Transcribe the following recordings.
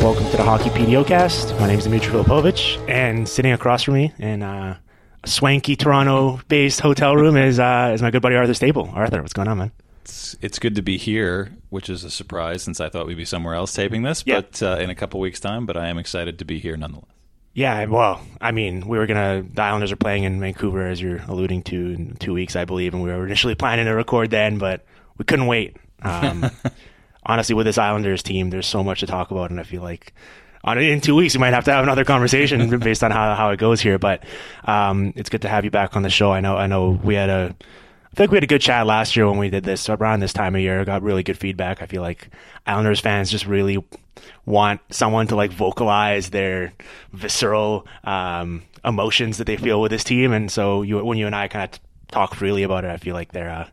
Welcome to the Hockey PDOcast. My name is Dmitry Filipovich, and sitting across from me in uh, a swanky Toronto-based hotel room is uh, is my good buddy Arthur Staple. Arthur, what's going on, man? It's, it's good to be here, which is a surprise since I thought we'd be somewhere else taping this, Yeah. but uh, in a couple weeks' time. But I am excited to be here nonetheless. Yeah, well, I mean, we were gonna. The Islanders are playing in Vancouver, as you're alluding to, in two weeks, I believe, and we were initially planning to record then, but we couldn't wait. Um, honestly, with this Islanders team, there's so much to talk about, and I feel like on in two weeks we might have to have another conversation based on how how it goes here. But um, it's good to have you back on the show. I know, I know, we had a. I think we had a good chat last year when we did this around this time of year. Got really good feedback. I feel like Islanders fans just really want someone to like vocalize their visceral um, emotions that they feel with this team. And so you, when you and I kind of talk freely about it, I feel like they're uh,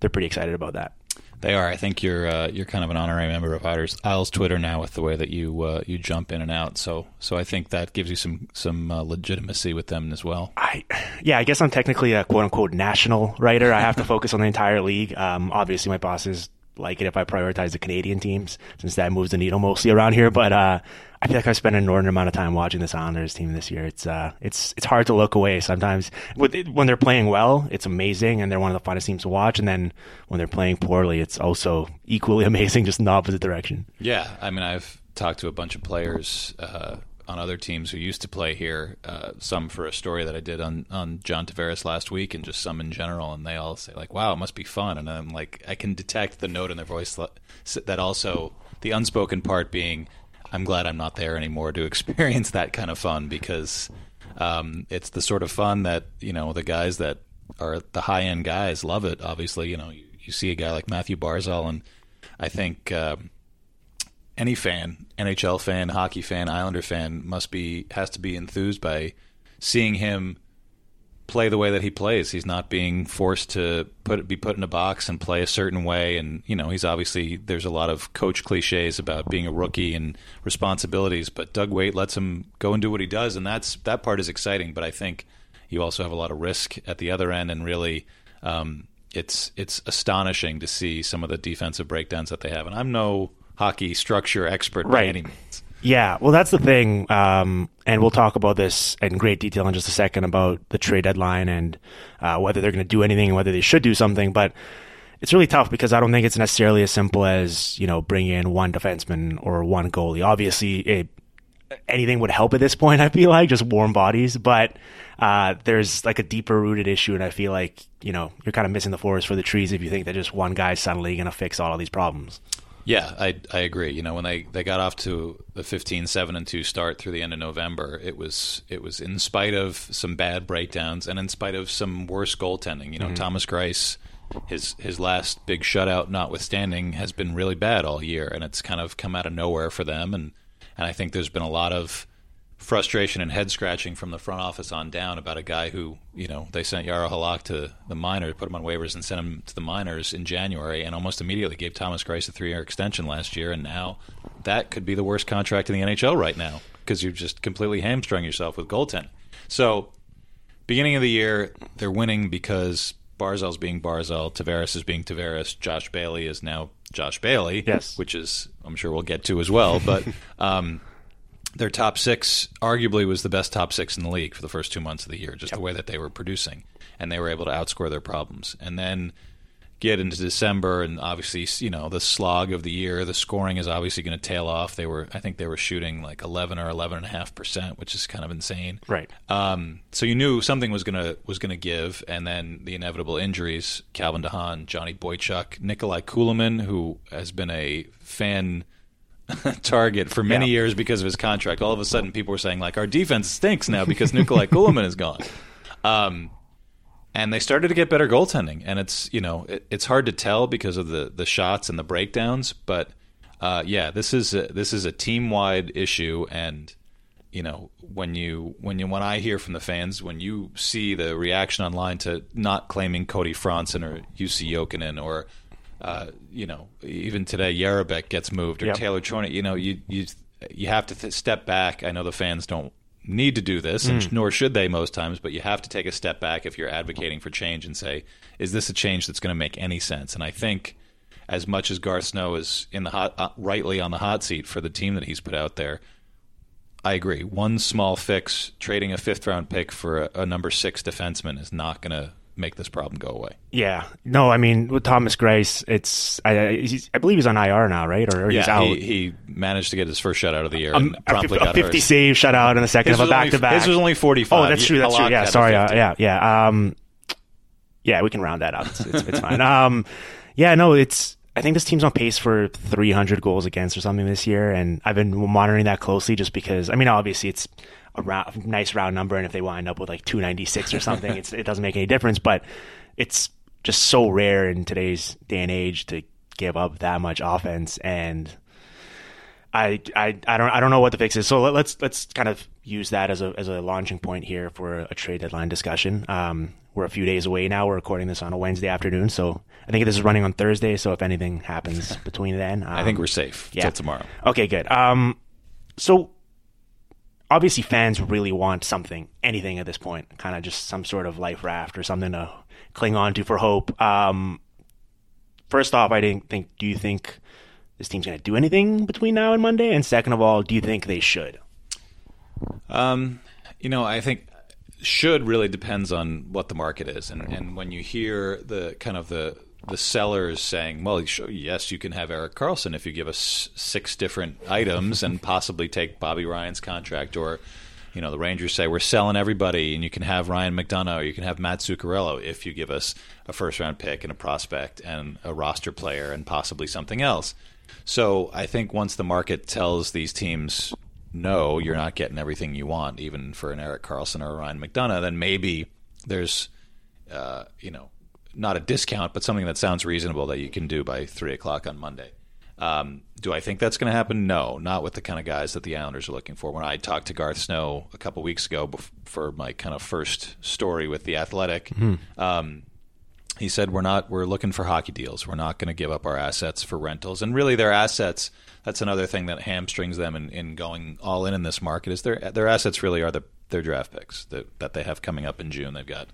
they're pretty excited about that. They are. I think you're uh, you're kind of an honorary member of Isles, Isles Twitter now with the way that you uh, you jump in and out. So so I think that gives you some some uh, legitimacy with them as well. I yeah, I guess I'm technically a quote unquote national writer. I have to focus on the entire league. Um, obviously, my bosses like it if I prioritize the Canadian teams, since that moves the needle mostly around here. But uh, I feel like I've spent an inordinate amount of time watching this Islanders team this year. It's uh, it's it's hard to look away sometimes. It, when they're playing well, it's amazing, and they're one of the funnest teams to watch. And then when they're playing poorly, it's also equally amazing, just in the opposite direction. Yeah, I mean, I've talked to a bunch of players uh, on other teams who used to play here. Uh, some for a story that I did on on John Tavares last week, and just some in general. And they all say like, "Wow, it must be fun." And I'm like, I can detect the note in their voice that- also the unspoken part being, "I'm glad I'm not there anymore to experience that kind of fun," because um, it's the sort of fun that you know the guys that are the high end guys love it. Obviously, you know, you, you see a guy like Mathew Barzal, and I think. Um, any fan, NHL fan, hockey fan, Islander fan must be has to be enthused by seeing him play the way that he plays. He's not being forced to put be put in a box and play a certain way and you know, he's obviously there's a lot of coach clichés about being a rookie and responsibilities, but Doug Weight lets him go and do what he does and that's that part is exciting, but I think you also have a lot of risk at the other end and really um, it's it's astonishing to see some of the defensive breakdowns that they have. And I'm no hockey structure expert by any means. Yeah, well, that's the thing, um, and we'll talk about this in great detail in just a second about the trade deadline and uh, whether they're going to do anything and whether they should do something. But it's really tough because I don't think it's necessarily as simple as you know bringing in one defenseman or one goalie. Obviously, it, anything would help at this point. I feel like just warm bodies, but uh, there's like a deeper rooted issue, and I feel like you know you're kind of missing the forest for the trees if you think that just one guy's suddenly going to fix all of these problems. Yeah, I I agree. You know, when they, they got off to the 15 7 and 2 start through the end of November, it was it was in spite of some bad breakdowns and in spite of some worse goaltending. You know, mm-hmm. Thomas Greiss his his last big shutout notwithstanding has been really bad all year and it's kind of come out of nowhere for them and and I think there's been a lot of frustration and head scratching from the front office on down about a guy who, you know, they sent Jaro Halak to the minors, put him on waivers and sent him to the minors in January and almost immediately gave Thomas Greiss a three year extension last year. And now that could be the worst contract in the NHL right now because you've just completely hamstrung yourself with goaltending. So, beginning of the year, they're winning because Barzal's being Barzal, Tavares is being Tavares, Josh Bailey is now Josh Bailey. Yes. which is I'm sure we'll get to as well. But um, their top six arguably was the best top six in the league for the first two months of the year, just the way that they were producing, and they were able to outscore their problems. And then get into December, and obviously, you know, the slog of the year, the scoring is obviously going to tail off. They were, I think, they were shooting like 11 or 11 and a half percent, which is kind of insane. Right. Um, so you knew something was gonna was gonna give, and then the inevitable injuries: Calvin de Haan, Johnny Boychuk, Nikolai Kulemin, who has been a fan target for many Yeah. years because of his contract. All of a sudden, people were saying like, "Our defense stinks now because Nikolai Kulemin is gone." Um, and they started to get better goaltending, and it's you know it, it's hard to tell because of the the shots and the breakdowns, but uh, yeah, this is a, this is a team wide issue, and you know when you when you when I hear from the fans when you see the reaction online to not claiming Cody Franson or Jussi Jokinen or uh, you know even today Jerabek gets moved or Yep. Taylor Chorney you know you you you have to th- step back I know the fans don't need to do this and nor should they most times but you have to take a step back if you're advocating for change and say is this a change that's going to make any sense and I think as much as Garth Snow is in the hot, uh, rightly on the hot seat for the team that he's put out there, I agree. One small fix, trading a fifth round pick for a, a number six defenseman, is not going to make this problem go away. Yeah. No, I mean with Thomas Greiss, it's I I- he's, I believe he's on IR now, right? Or, or he's yeah, out. he, he managed to get his first shutout of the year Um, and a, promptly a 50 hurt. save shutout in the second His of a was only- back to back. his was only 45. Oh, that's true. That's true. Yeah, sorry. Uh, yeah, yeah. Um, yeah, we can round that out. It's, it's, it's fine. Um, yeah, no, it's. I think this team's on pace for 300 goals against or something this year, and I've been monitoring that closely just because. I mean, obviously, it's a round, nice round number, and if they wind up with like 296 or something, it doesn't make any difference. But it's just so rare in today's day and age to give up that much offense and I, I, I don't I don't know what the fix is. So let, let's let's kind of use that as a as a launching point here for a, trade deadline discussion. Um, we're a few days away now. We're recording this on a Wednesday afternoon, so I think this is running on Thursday. So if anything happens between then, um, I think we're safe yeah. till tomorrow. Okay, good. Um, so obviously fans really want something, anything at this point, kind of just some sort of life raft or something to cling on to for hope. Um, first off, I didn't think. Do you think this team's going to do anything between now and Monday? And second of all, do you think they should? Um, you know, I think should really depends on what the market is, and and when you hear the kind of the the sellers saying, "Well, yes, you can have Erik Karlsson if you give us six different items and possibly take Bobby Ryan's contract," or you know, the Rangers say we're selling everybody, and you can have Ryan McDonagh, or you can have Matt Zuccarello if you give us a first round pick and a prospect and a roster player and possibly something else. So I think once the market tells these teams no, you're not getting everything you want, even for an Erik Karlsson or a Ryan McDonagh, then maybe there's, uh, you know, not a discount, but something that sounds reasonable that you can do by three o'clock on Monday. Um, do I think that's going to happen? No, not with the kind of guys that the Islanders are looking for. When I talked to Garth Snow a couple weeks ago for my kind of first story with the Athletic, um, he said we're not we're looking for hockey deals. We're not going to give up our assets for rentals. And really, their assets. That's another thing that hamstrings them in, in going all in in this market. Is their their assets really are the their draft picks that that they have coming up in June. They've got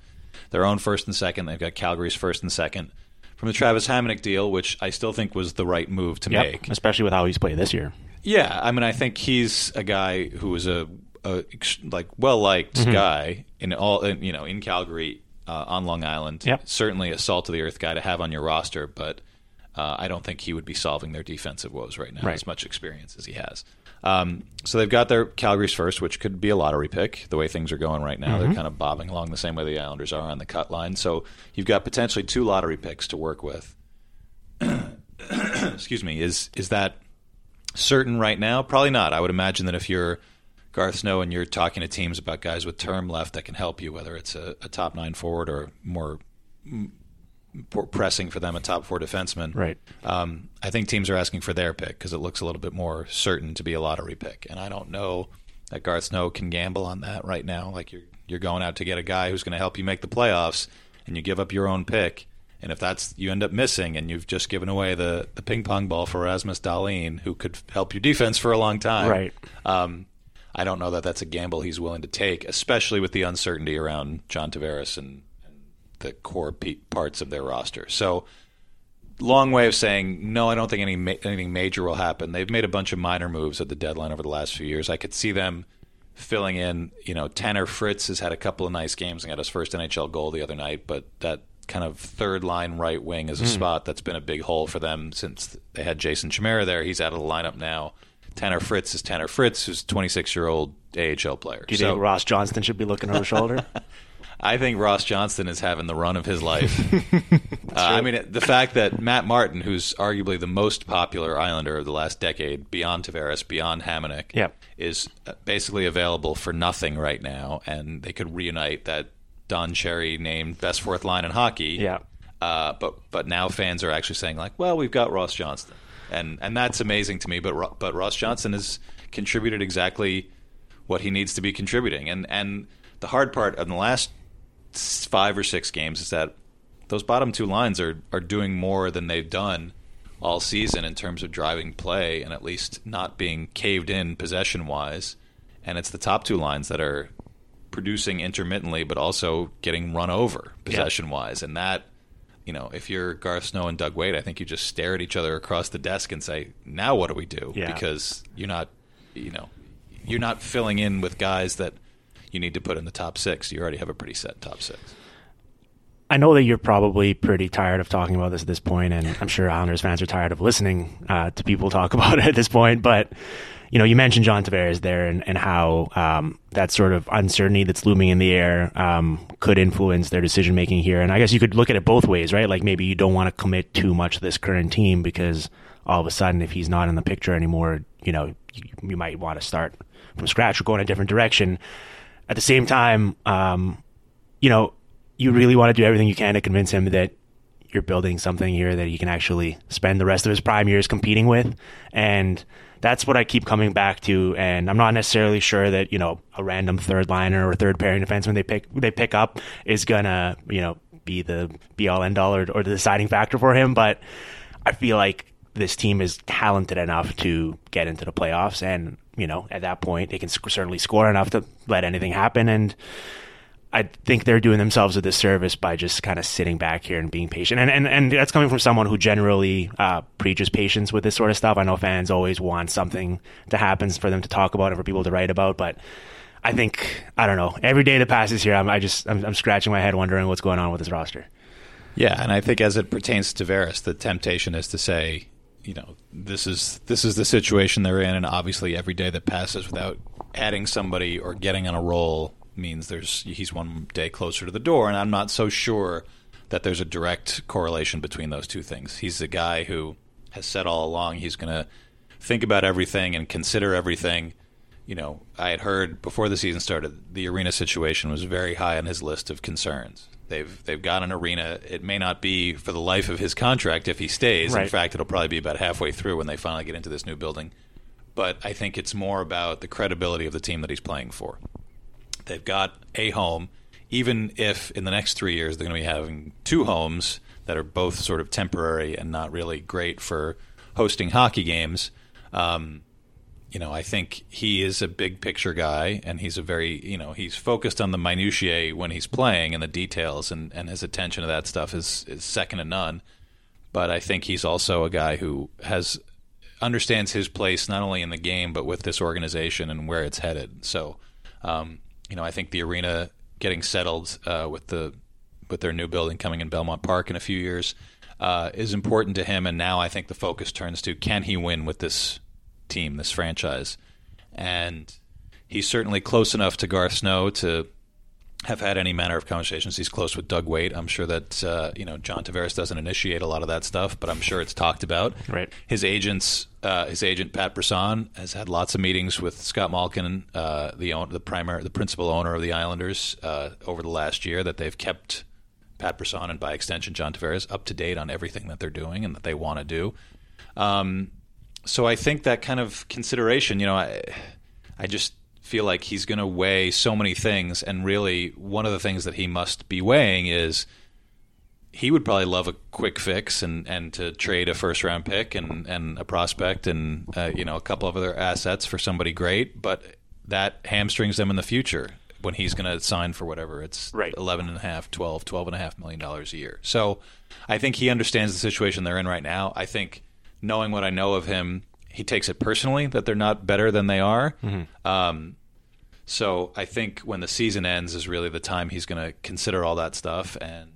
their own first and second. They've got Calgary's first and second from the Travis Hamonic deal, which I still think was the right move to make. especially with how he's played this year. Yeah, I mean, I think he's a guy who is a, a like well liked mm-hmm. guy in all in, you know in Calgary uh, on Long Island. Yep. Certainly a salt of the earth guy to have on your roster, but uh, I don't think he would be solving their defensive woes right now. Right. As much experience as he has. Um, so they've got their Calgary's first, which could be a lottery pick. The way things are going right now, they're kind of bobbing along the same way the Islanders are on the cut line. So you've got potentially two lottery picks to work with. Excuse me. Is is that certain right now? Probably not. I would imagine that if you're Garth Snow and you're talking to teams about guys with term left that can help you, whether it's a, a top nine forward or more mm, pressing for them a top four defenseman, Right. Um, I think teams are asking for their pick because it looks a little bit more certain to be a lottery pick, and I don't know that Garth Snow can gamble on that right now. Like you're you're going out to get a guy who's going to help you make the playoffs, and you give up your own pick. And if that's you end up missing, and you've just given away the, the ping pong ball for Erasmus Dahlin, who could help your defense for a long time, Right. Um, I don't know that that's a gamble he's willing to take, especially with the uncertainty around John Tavares and, and the core pe- parts of their roster. So, long way of saying no. I don't think any ma- anything major will happen. They've made a bunch of minor moves at the deadline over the last few years. I could see them filling in. You know, Tanner Fritz has had a couple of nice games and got his first NHL goal the other night, but that kind of third line right wing is a mm. spot that's been a big hole for them since they had Jason Chimera there. He's out of the lineup now. Tanner Fritz is Tanner Fritz, who's a 26 year old AHL player. Do you so, think Ross Johnston should be looking over the shoulder? I think Ross Johnston is having the run of his life. uh, I mean, the fact that Matt Martin, who's arguably the most popular Islander of the last decade, beyond Tavares, beyond Hamonic, yep. is uh, basically available for nothing right now, and they could reunite that Don Cherry named best fourth line in hockey. Yeah. Uh, but but now fans are actually saying like, well, we've got Ross Johnston, and and that's amazing to me. But but Ross Johnston has contributed exactly what he needs to be contributing, and and the hard part in the last five or six games is that those bottom two lines are are doing more than they've done all season in terms of driving play and at least not being caved in possession wise. And it's the top two lines that are producing intermittently, but also getting run over possession wise. And that, you know, if you're Garth Snow and Doug Weight, I think you just stare at each other across the desk and say, "Now what do we do?" Yeah. Because you're not, you know, you're not filling in with guys that you need to put in the top six. You already have a pretty set top six. I know that you're probably pretty tired of talking about this at this point, and I'm sure Islanders fans are tired of listening uh, to people talk about it at this point. But you know, you mentioned John Tavares there and, and how um, that sort of uncertainty that's looming in the air um, could influence their decision making here. And I guess you could look at it both ways, right? Like maybe you don't want to commit too much to this current team because all of a sudden, if he's not in the picture anymore, you know, you, you might want to start from scratch or go in a different direction. At the same time, um, you know, you really want to do everything you can to convince him that you're building something here that he can actually spend the rest of his prime years competing with. And that's what I keep coming back to. And I'm not necessarily sure that you know a random third liner or third pairing defenseman they pick they pick up is gonna you know be the be all end all or, or the deciding factor for him. But I feel like this team is talented enough to get into the playoffs, and you know at that point they can certainly score enough to let anything happen. And I think they're doing themselves a disservice by just kind of sitting back here and being patient. And and, and that's coming from someone who generally uh, preaches patience with this sort of stuff. I know fans always want something to happen for them to talk about and for people to write about, but I think I don't know. Every day that passes here, I'm, I just I'm, I'm scratching my head wondering what's going on with this roster. Yeah, and I think as it pertains to Tavares, the temptation is to say, you know, this is this is the situation they're in, and obviously every day that passes without adding somebody or getting on a roll means there's he's one day closer to the door, and I'm not so sure that there's a direct correlation between those two things. He's a guy who has said all along he's going to think about everything and consider everything. You know, I had heard before the season started the arena situation was very high on his list of concerns. They've they've got an arena. It may not be for the life of his contract if he stays. Right. In fact, it'll probably be about halfway through when they finally get into this new building. But I think it's more about the credibility of the team that he's playing for. They've got a home, even if in the next three years they're going to be having two homes that are both sort of temporary and not really great for hosting hockey games. Um, you know, I think he is a big picture guy, and he's a very, you know, he's focused on the minutiae when he's playing and the details, and, and his attention to that stuff is, is second to none. But I think he's also a guy who has understands his place not only in the game but with this organization and where it's headed. So, um, you know, I think the arena getting settled uh, with the with their new building coming in Belmont Park in a few years uh, is important to him. And now I think the focus turns to can he win with this team, this franchise, and he's certainly close enough to Garth Snow to have had any manner of conversations. He's close with Doug Weight. I'm sure that uh, you know John Tavares doesn't initiate a lot of that stuff, but I'm sure it's talked about. Right. His agents, uh, his agent Pat Brisson, has had lots of meetings with Scott Malkin, uh, the own, the primary, the principal owner of the Islanders, uh, over the last year. That they've kept Pat Brisson and by extension John Tavares up to date on everything that they're doing and that they want to do. Um, so I think that kind of consideration, you know, I, I just feel like he's going to weigh so many things. And really, one of the things that he must be weighing is he would probably love a quick fix and, and to trade a first round pick and, and a prospect and uh, you know a couple of other assets for somebody great. But that hamstrings them in the future when he's going to sign for whatever it's Right. 11 and a half 12 12 and a half million dollars a year so i think he understands the situation they're in right now i think knowing what i know of him he takes it personally that they're not better than they are. Um, so i think when the season ends is really the time he's going to consider all that stuff. And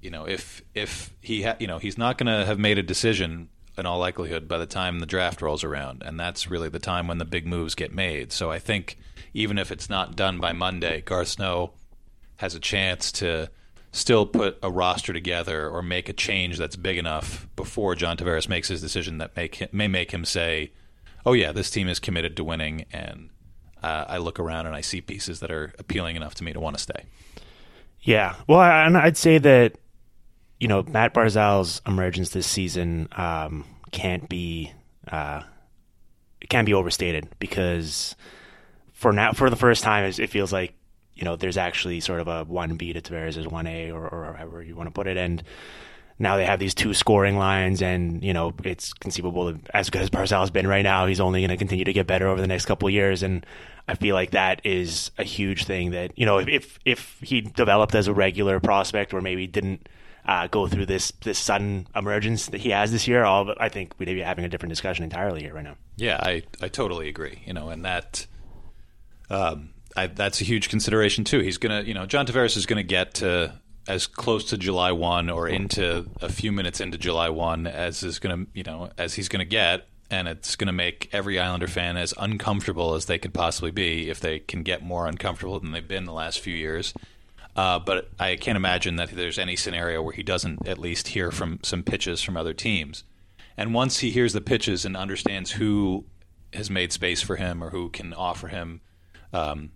you know if if he ha- you know he's not going to have made a decision in all likelihood by the time the draft rolls around. And that's really the time when the big moves get made. So i think even if it's not done by monday garth snow has a chance to still put a roster together or make a change that's big enough before John Tavares makes his decision that make him, may make him say, "Oh yeah, this team is committed to winning," and uh, I look around and I see pieces that are appealing enough to me to want to stay. Yeah. Well, I- I'd say that you know Matt Barzal's emergence this season um, can't be uh, can't be overstated because for now for the first time it feels like you know there's actually sort of a one B to Tavares is one A or, or however you want to put it and. Now they have these two scoring lines, and you know it's conceivable as good as Barzal's been right now, he's only going to continue to get better over the next couple years. And I feel like that is a huge thing that you know if if, if he developed as a regular prospect or maybe didn't uh, go through this this sudden emergence that he has this year, all I think we'd be having a different discussion entirely here right now. Yeah, I, I totally agree. You know, and that um, I, that's a huge consideration too. He's gonna, you know, John Tavares is gonna get to as close to July one or into a few minutes into July one as is gonna, you know, as he's gonna get, and it's gonna make every Islander fan as uncomfortable as they could possibly be if they can get more uncomfortable than they've been the last few years. Uh, but I can't imagine that there's any scenario where he doesn't at least hear from some pitches from other teams. And once he hears the pitches and understands who has made space for him or who can offer him um,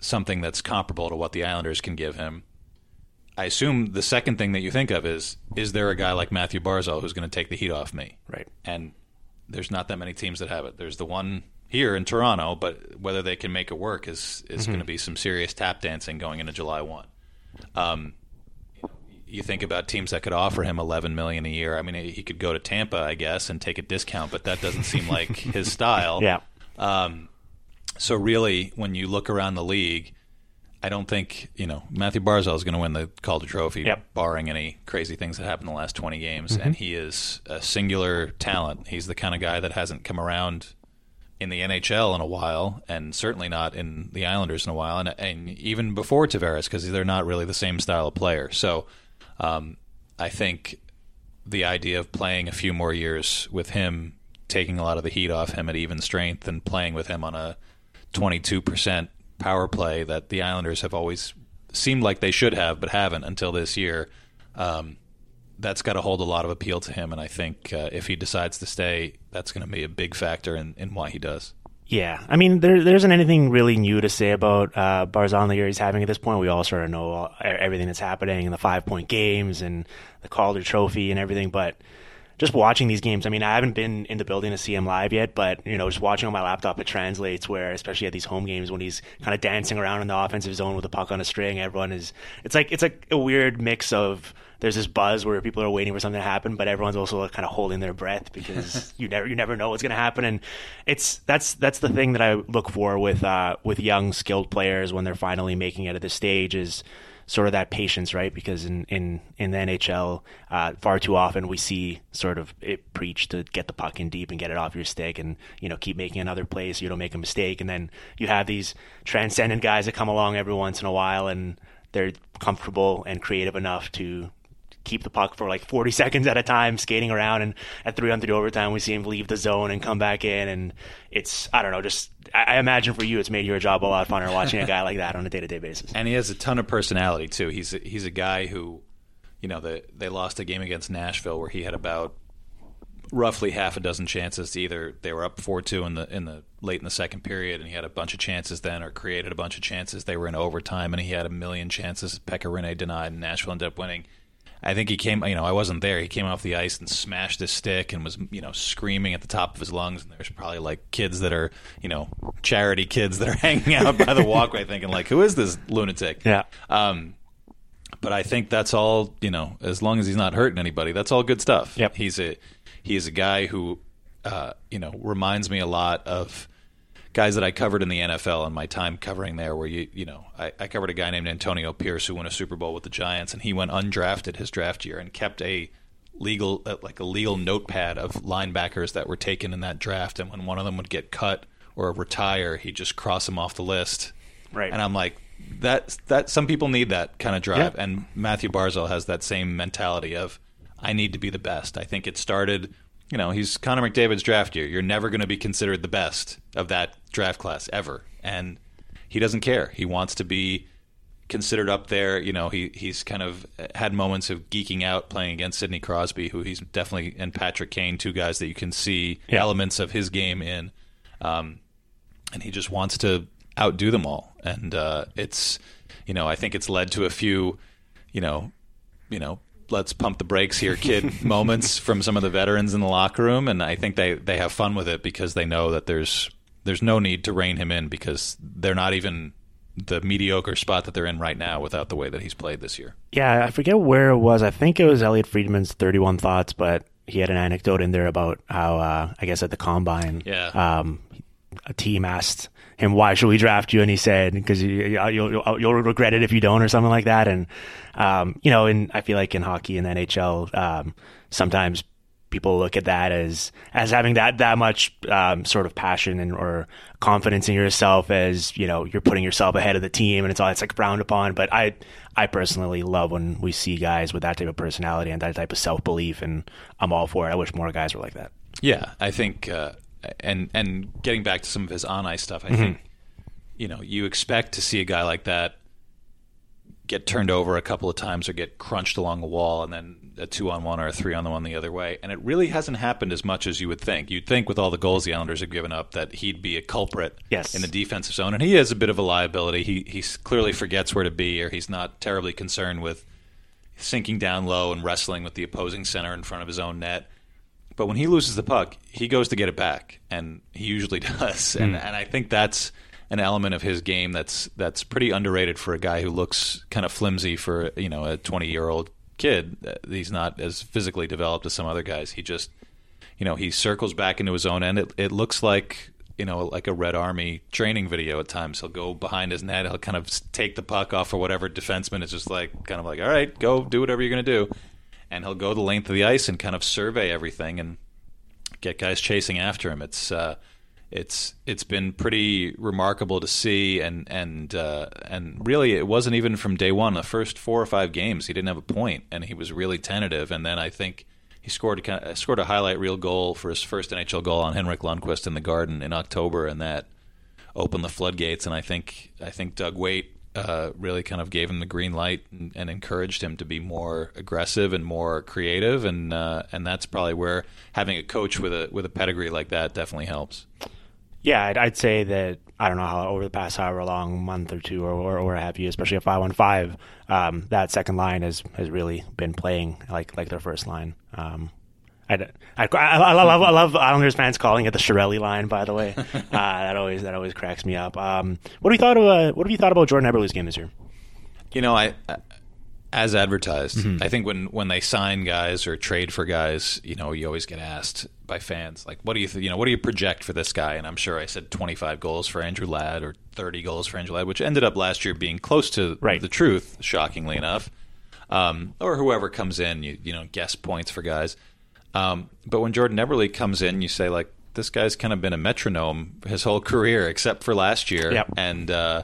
something that's comparable to what the Islanders can give him, I assume the second thing that you think of is is there a guy like Mathew Barzal who's going to take the heat off me? Right. And there's not that many teams that have it. There's the one here in Toronto, but whether they can make it work is is going to be some serious tap dancing going into July one. Um, you think about teams that could offer him 11 million a year. I mean, he could go to Tampa, I guess, and take a discount, but that doesn't seem like his style. Yeah. Um, so really, when you look around the league, I don't think you know Mathew Barzal is going to win the Calder Trophy, Yep. barring any crazy things that happen in the last 20 games. And he is a singular talent. He's the kind of guy that hasn't come around in the NHL in a while, and certainly not in the Islanders in a while, and, and even before Tavares, because they're not really the same style of player. So um, I think the idea of playing a few more years with him, taking a lot of the heat off him at even strength, and playing with him on a 22% power play that the Islanders have always seemed like they should have, but haven't until this year. Um, that's got to hold a lot of appeal to him, and I think uh, if he decides to stay, that's going to be a big factor in, in why he does. Yeah, I mean, there there isn't anything really new to say about uh, Barzal the year he's having at this point. We all sort of know all, everything that's happening and the five point games and the Calder Trophy and everything. But just watching these games, I mean, I haven't been in the building to see him live yet, but you know, just watching on my laptop, it translates. Where especially at these home games when he's kind of dancing around in the offensive zone with the puck on a string, everyone is. It's like it's like a weird mix of there's this buzz where people are waiting for something to happen, but everyone's also kind of holding their breath because you never you never know what's going to happen, and it's that's that's the thing that I look for with uh, with young skilled players when they're finally making it at this stage is sort of that patience, right? Because in in in the NHL, uh, far too often we see sort of it preached to get the puck in deep and get it off your stick, and you know keep making another play so you don't make a mistake, and then you have these transcendent guys that come along every once in a while and they're comfortable and creative enough to keep the puck for like 40 seconds at a time skating around and at 3 on 3 overtime we see him leave the zone and come back in and it's I don't know just I I imagine for you it's made your job a lot funner watching a guy like that on a day-to-day basis. And he has a ton of personality too. He's a, he's a guy who, you know, the, they lost a game against Nashville where he had about roughly half a dozen chances to either they were up four two in the in the late in the second period and he had a bunch of chances then or created a bunch of chances. They were in overtime and he had a million chances. Pekka Rinne denied and Nashville ended up winning. I think he came. You know, I wasn't there. He came off the ice and smashed his stick and was, you know, screaming at the top of his lungs. And there's probably like kids that are, you know, charity kids that are hanging out by the walkway, thinking like, "Who is this lunatic?" Yeah. Um, but I think that's all. You know, as long as he's not hurting anybody, that's all good stuff. Yep. He's a he is a guy who, uh, you know, reminds me a lot of guys that I covered in the NFL in my time covering there, where you you know I, I covered a guy named Antonio Pierce who won a Super Bowl with the Giants, and he went undrafted his draft year and kept a legal uh, like a legal notepad of linebackers that were taken in that draft, and when one of them would get cut or retire, he just cross them off the list. Right. And I'm like, that that some people need that kind of drive, Yeah. and Mathew Barzal has that same mentality of I need to be the best. I think it started. You know, he's Connor McDavid's draft year. You're never going to be considered the best of that draft class ever, and he doesn't care. He wants to be considered up there. You know, he he's kind of had moments of geeking out playing against Sidney Crosby, who he's definitely and Patrick Kane, two guys that you can see Yeah. elements of his game in, um, and he just wants to outdo them all. And uh, it's you know, I think it's led to a few, you know, you know. Let's pump the brakes here, kid. moments from some of the veterans in the locker room, and I think they, they have fun with it because they know that there's there's no need to rein him in because they're not even the mediocre spot that they're in right now without the way that he's played this year. Yeah, I forget where it was. I think it was Elliotte Friedman's 31 Thoughts, but he had an anecdote in there about how, uh, I guess at the combine, Yeah. um, a team asked him, why should we draft you? And he said, because you, you'll, you'll, you'll regret it if you don't or something like that. And, um, you know, and I feel like in hockey and the NHL, um, sometimes people look at that as as having that that much um, sort of passion and or confidence in yourself as you know you're putting yourself ahead of the team and it's all it's like frowned upon. But I I personally love when we see guys with that type of personality and that type of self belief, and I'm all for it. I wish more guys were like that. Yeah, I think, uh, and and getting back to some of his on ice stuff, I mm-hmm. think, you know, you expect to see a guy like that get turned over a couple of times or get crunched along a wall, and then a two on one or a three on the one the other way. And it really hasn't happened as much as you would think. You'd think with all the goals the Islanders have given up that he'd be a culprit Yes. in the defensive zone, and he is a bit of a liability. He he clearly forgets where to be, or he's not terribly concerned with sinking down low and wrestling with the opposing center in front of his own net. But when he loses the puck, he goes to get it back, and he usually does. And and I think that's an element of his game that's that's pretty underrated for a guy who looks kind of flimsy for you know a 20 year old kid. Uh, He's not as physically developed as some other guys. He just you know he circles back into his own end. It, it looks like you know like a Red Army training video at times. He'll go behind his net. He'll kind of take the puck off or whatever defenseman is just like kind of like all right, go do whatever you're going to do, and he'll go the length of the ice and kind of survey everything and get guys chasing after him. It's uh, it's it's been pretty remarkable to see, and and uh, and really, it wasn't even from day one. The first four or five games, he didn't have a point, and he was really tentative. And then I think he scored a, kind of- scored a highlight reel goal for his first NHL goal on Henrik Lundqvist in the Garden in October, and that opened the floodgates. And I think I think Doug Weight uh, really kind of gave him the green light and, and encouraged him to be more aggressive and more creative. And uh, and that's probably where having a coach with a with a pedigree like that definitely helps. Yeah, I'd, I'd say that I don't know how over the past however long month or two or or, or have you, especially a five on five, um, that second line has has really been playing like like their first line. Um, I, I, I love I love Islanders fans calling it the Chiarelli line. By the way, uh, that always that always cracks me up. Um, what have you thought of uh, what have you thought about Jordan Eberle's game this year? You know, I as advertised, Mm-hmm. I think when when they sign guys or trade for guys, you know, you always get asked by fans like, "What do you th- you know? What do you project for this guy?" And I'm sure I said 25 goals for Andrew Ladd or 30 goals for Andrew Ladd, which ended up last year being close to Right. the truth, shockingly enough. Um, or whoever comes in, you you know, guess points for guys. Um, but when Jordan Eberle comes in, you say like, "This guy's kind of been a metronome his whole career, except for last year." Yep. And uh,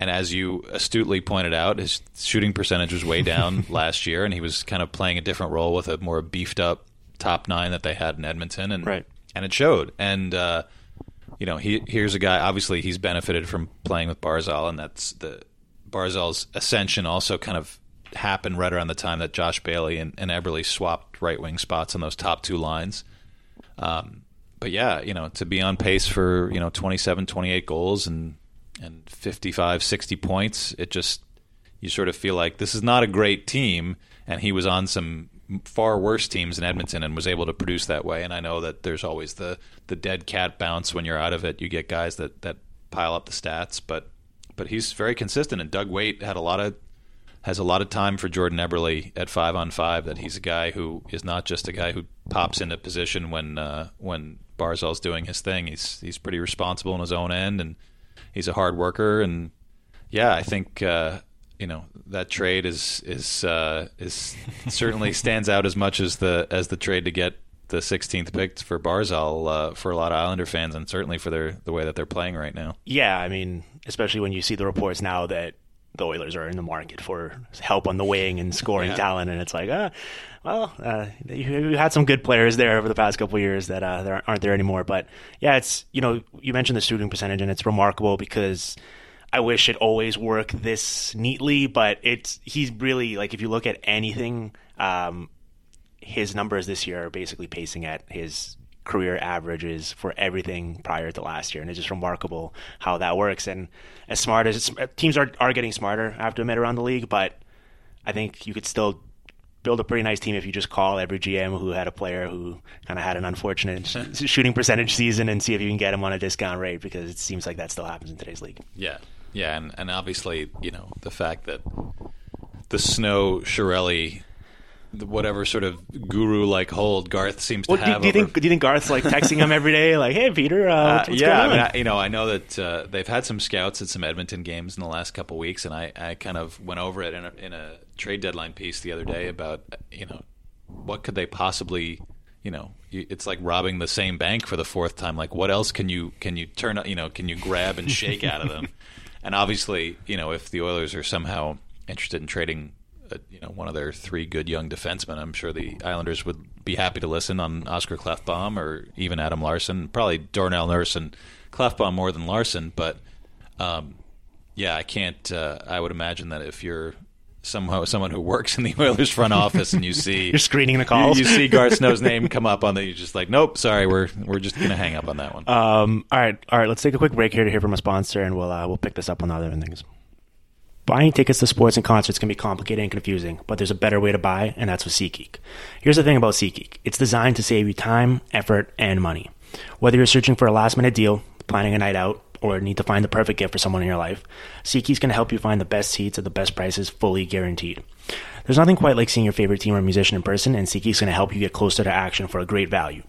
and as you astutely pointed out, his shooting percentage was way down last year, and he was kind of playing a different role with a more beefed up top nine that they had in Edmonton, and Right. and it showed. And uh, you know, he here's a guy. Obviously, he's benefited from playing with Barzal, and that's the Barzal's ascension also kind of happened right around the time that Josh Bailey and, and swapped right wing spots on those top two lines. Um, but yeah, you know, to be on pace for, you know, 27, 28 goals and, and 55, 60 points, it just, you sort of feel like this is not a great team. And he was on some far worse teams in Edmonton and was able to produce that way. And I know that there's always the, the dead cat bounce when you're out of it. You get guys that, that pile up the stats, but, but he's very consistent. And Doug Weight had a lot of has a lot of time for Jordan Eberle at five on five. That he's a guy who is not just a guy who pops into position when uh, when Barzal's doing his thing. He's he's pretty responsible in his own end, and he's a hard worker. And yeah, I think uh, you know that trade is is uh, is certainly stands out as much as the as the trade to get the 16th pick for Barzal uh, for a lot of Islander fans, and certainly for their the way that they're playing right now. Yeah, I mean, especially when you see the reports now that the Oilers are in the market for help on the wing and scoring Yeah. talent, and it's like, uh, well, uh, you, had some good players there over the past couple of years that uh, there aren't there anymore. But yeah, it's you know, you mentioned the shooting percentage, and it's remarkable because. I wish it always worked this neatly, but it's he's really like if you look at anything, um, his numbers this year are basically pacing at his career averages for everything prior to last year, and it's just remarkable how that works. And as smart as teams are are getting smarter, I have to admit, around the league, but I think you could still build a pretty nice team if you just call every GM who had a player who kind of had an unfortunate shooting percentage season and see if you can get him on a discount rate because it seems like that still happens in today's league. Yeah, yeah, and and obviously, you know, the fact that the Snow Chiarelli, whatever sort of guru-like hold Garth seems to do, have. do you over- think do you think Garth's like texting him every day, like, "Hey, Peter, uh, Uh, yeah, I going mean, on?" I, you know, I know that uh, they've had some scouts at some Edmonton games in the last couple weeks, and I, I kind of went over it in a, in a trade deadline piece the other day about you know what could they possibly you know it's like robbing the same bank for the fourth time. Like, what else can you can you turn you know can you grab and shake out of them? And obviously, you know, if the Oilers are somehow interested in trading. Uh, you know, one of their three good young defensemen. I'm sure the Islanders would be happy to listen on Oscar Klefbom or even Adam Larsson. Probably Darnell Nurse and Klefbom more than Larsson, but um, yeah, I can't. Uh, I would imagine that if you're somehow someone who works in the Oilers front office and you see You're screening the you, calls. you see Gar Snow's name come up on the, you're just like, nope, sorry, we're we're just gonna hang up on that one. Um, all right, all right. Let's take a quick break here to hear from a sponsor, and we'll uh, we'll pick this up on the other things. Buying tickets to sports and concerts can be complicated and confusing, but there's a better way to buy, and that's with SeatGeek. Here's the thing about SeatGeek: it's designed to save you time, effort, and money. Whether you're searching for a last-minute deal, planning a night out, or need to find the perfect gift for someone in your life, SeatGeek's going to help you find the best seats at the best prices, fully guaranteed. There's nothing quite like seeing your favorite team or musician in person, and SeatGeek's going to help you get closer to action for a great value.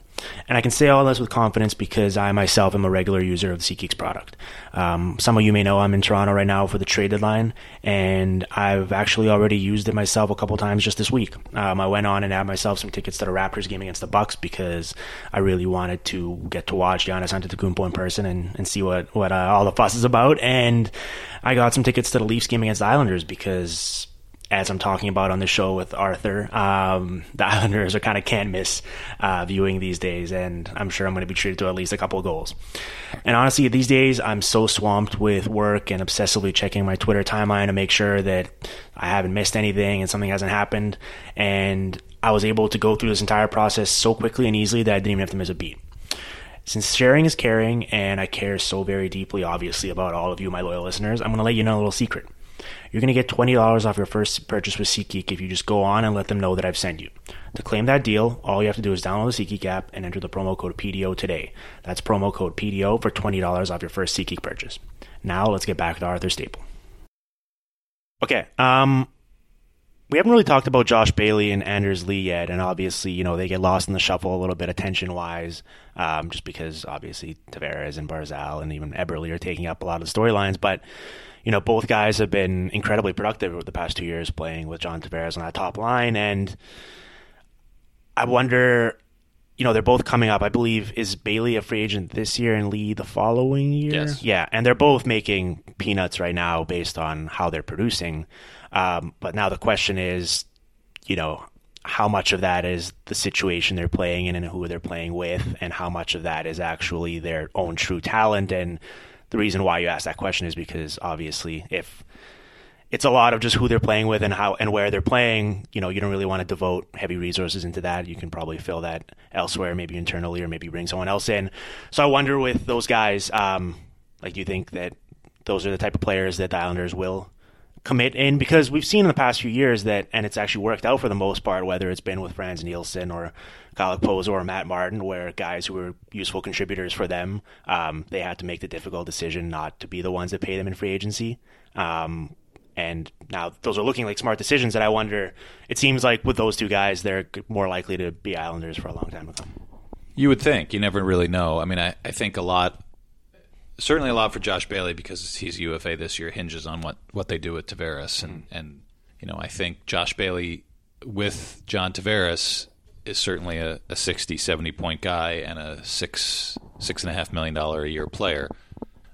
And I can say all this with confidence because I myself am a regular user of the SeatGeeks product. Um, some of you may know I'm in Toronto right now for the trade deadline, and I've actually already used it myself a couple times just this week. Um, I went on and had myself some tickets to the Raptors game against the Bucks because I really wanted to get to watch Giannis Antetokounmpo in person and, and see what what uh, all the fuss is about. And I got some tickets to the Leafs game against the Islanders because as I'm talking about on the show with Arthur, um, the Islanders are kind of can't miss uh, viewing these days, and I'm sure I'm going to be treated to at least a couple of goals. And honestly, these days I'm so swamped with work and obsessively checking my Twitter timeline to make sure that I haven't missed anything and something hasn't happened. And I was able to go through this entire process so quickly and easily that I didn't even have to miss a beat. Since sharing is caring, and I care so very deeply, obviously, about all of you, my loyal listeners, I'm going to let you know a little secret. You're going to get $20 off your first purchase with SeatGeek if you just go on and let them know that I've sent you. To claim that deal, all you have to do is download the SeatGeek app and enter the promo code PDO today. That's promo code PDO for $20 off your first SeatGeek purchase. Now let's get back to Arthur Staple. Okay, um, we haven't really talked about Josh Bailey and Anders Lee yet, and obviously, you know, they get lost in the shuffle a little bit attention wise, um, just because obviously Tavares and Barzal and even Eberle are taking up a lot of the storylines. But you know, both guys have been incredibly productive over the past two years playing with John Tavares on that top line, and I wonder. You know, they're both coming up. I believe is Bailey a free agent this year and Lee the following year? Yes. Yeah, and they're both making peanuts right now based on how they're producing. Um, but now the question is, you know, how much of that is the situation they're playing in and who they're playing with, and how much of that is actually their own true talent. And the reason why you ask that question is because obviously, if it's a lot of just who they're playing with and how and where they're playing, you know, you don't really want to devote heavy resources into that. You can probably fill that elsewhere, maybe internally, or maybe bring someone else in. So I wonder with those guys, um, like, do you think that those are the type of players that the Islanders will commit in because we've seen in the past few years that, and it's actually worked out for the most part, whether it's been with Frans Nielsen or Kyle Okposo or Matt Martin, where guys who were useful contributors for them, um, they had to make the difficult decision not to be the ones that pay them in free agency. Um, and now those are looking like smart decisions that I wonder, it seems like with those two guys, they're more likely to be Islanders for a long time to come. You would think. You never really know. I mean, I, I think a lot, certainly a lot for Josh Bailey because he's UFA this year hinges on what, what they do with Tavares. And, and, you know, I think Josh Bailey with John Tavares is certainly a, a 60, 70 point guy and a six, six and a half million dollar a year player.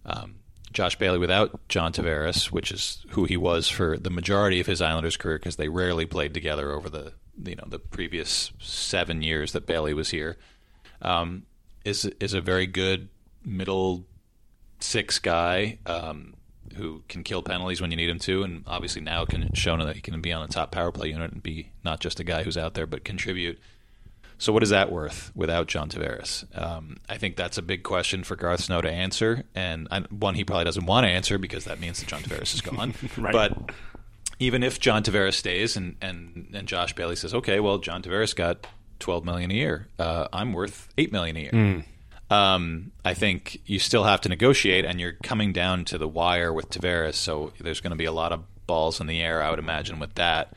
Um, Josh Bailey without John Tavares, which is who he was for the majority of his Islanders career because they rarely played together over the you know the previous seven years that Bailey was here, um, is is a very good middle six guy um, who can kill penalties when you need him to, and obviously now can shown that he can be on the top power play unit and be not just a guy who's out there but contribute. So what is that worth without John Tavares? Um, I think that's a big question for Garth Snow to answer, and I, one he probably doesn't want to answer because that means that John Tavares is gone. Right. But even if John Tavares stays and, and, and Josh Bailey says, okay, well John Tavares got twelve million a year, uh, I'm worth eight million a year. Um, I think you still have to negotiate, and you're coming down to the wire with Tavares, so there's going to be a lot of balls in the air, I would imagine, with that.